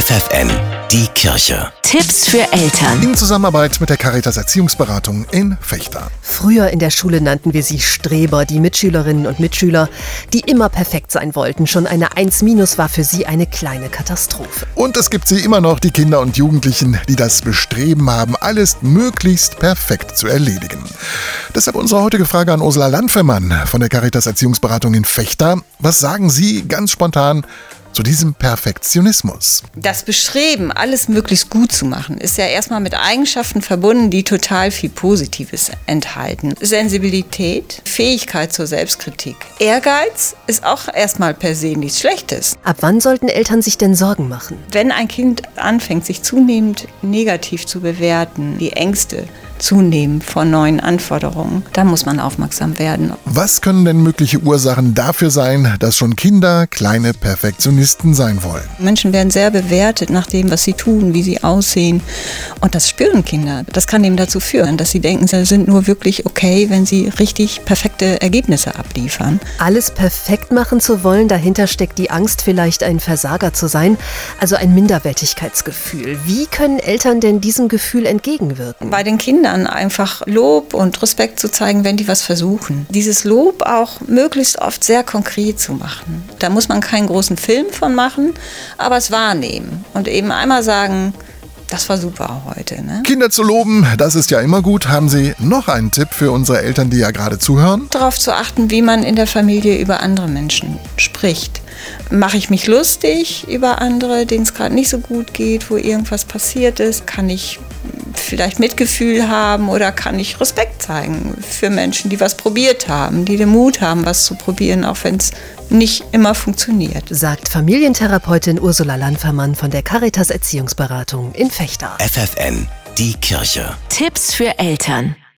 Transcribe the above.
FFN, die Kirche. Tipps für Eltern. In Zusammenarbeit mit der Caritas Erziehungsberatung in Fechter. Früher in der Schule nannten wir sie Streber, die Mitschülerinnen und Mitschüler, die immer perfekt sein wollten. Schon eine 1 minus war für sie eine kleine Katastrophe. Und es gibt sie immer noch, die Kinder und Jugendlichen, die das Bestreben haben, alles möglichst perfekt zu erledigen. Deshalb unsere heutige Frage an Ursula Landfermann von der Caritas Erziehungsberatung in Fechter. Was sagen Sie ganz spontan zu diesem Perfektionismus? Das Bestreben, alles möglichst gut zu machen, ist ja erstmal mit Eigenschaften verbunden, die total viel Positives enthalten. Sensibilität, Fähigkeit zur Selbstkritik. Ehrgeiz ist auch erstmal per se nichts Schlechtes. Ab wann sollten Eltern sich denn Sorgen machen? Wenn ein Kind anfängt, sich zunehmend negativ zu bewerten, die Ängste, zunehmen von neuen Anforderungen. Da muss man aufmerksam werden. Was können denn mögliche Ursachen dafür sein, dass schon Kinder kleine Perfektionisten sein wollen? Menschen werden sehr bewertet nach dem, was sie tun, wie sie aussehen. Und das spüren Kinder. Das kann eben dazu führen, dass sie denken, sie sind nur wirklich okay, wenn sie richtig perfekte Ergebnisse abliefern. Alles perfekt machen zu wollen, dahinter steckt die Angst, vielleicht ein Versager zu sein, also ein Minderwertigkeitsgefühl. Wie können Eltern denn diesem Gefühl entgegenwirken? Bei den Kindern Kindern einfach Lob und Respekt zu zeigen, wenn die was versuchen. Dieses Lob auch möglichst oft sehr konkret zu machen. Da muss man keinen großen Film von machen, aber es wahrnehmen und eben einmal sagen, das war super heute. Ne? Kinder zu loben, das ist ja immer gut. Haben Sie noch einen Tipp für unsere Eltern, die ja gerade zuhören? Darauf zu achten, wie man in der Familie über andere Menschen spricht. Mache ich mich lustig über andere, denen es gerade nicht so gut geht, wo irgendwas passiert ist? Kann ich vielleicht Mitgefühl haben oder kann ich Respekt zeigen für Menschen, die was probiert haben, die den Mut haben, was zu probieren, auch wenn es nicht immer funktioniert. Sagt Familientherapeutin Ursula Landfermann von der Caritas Erziehungsberatung in Fechter. FFN, die Kirche. Tipps für Eltern.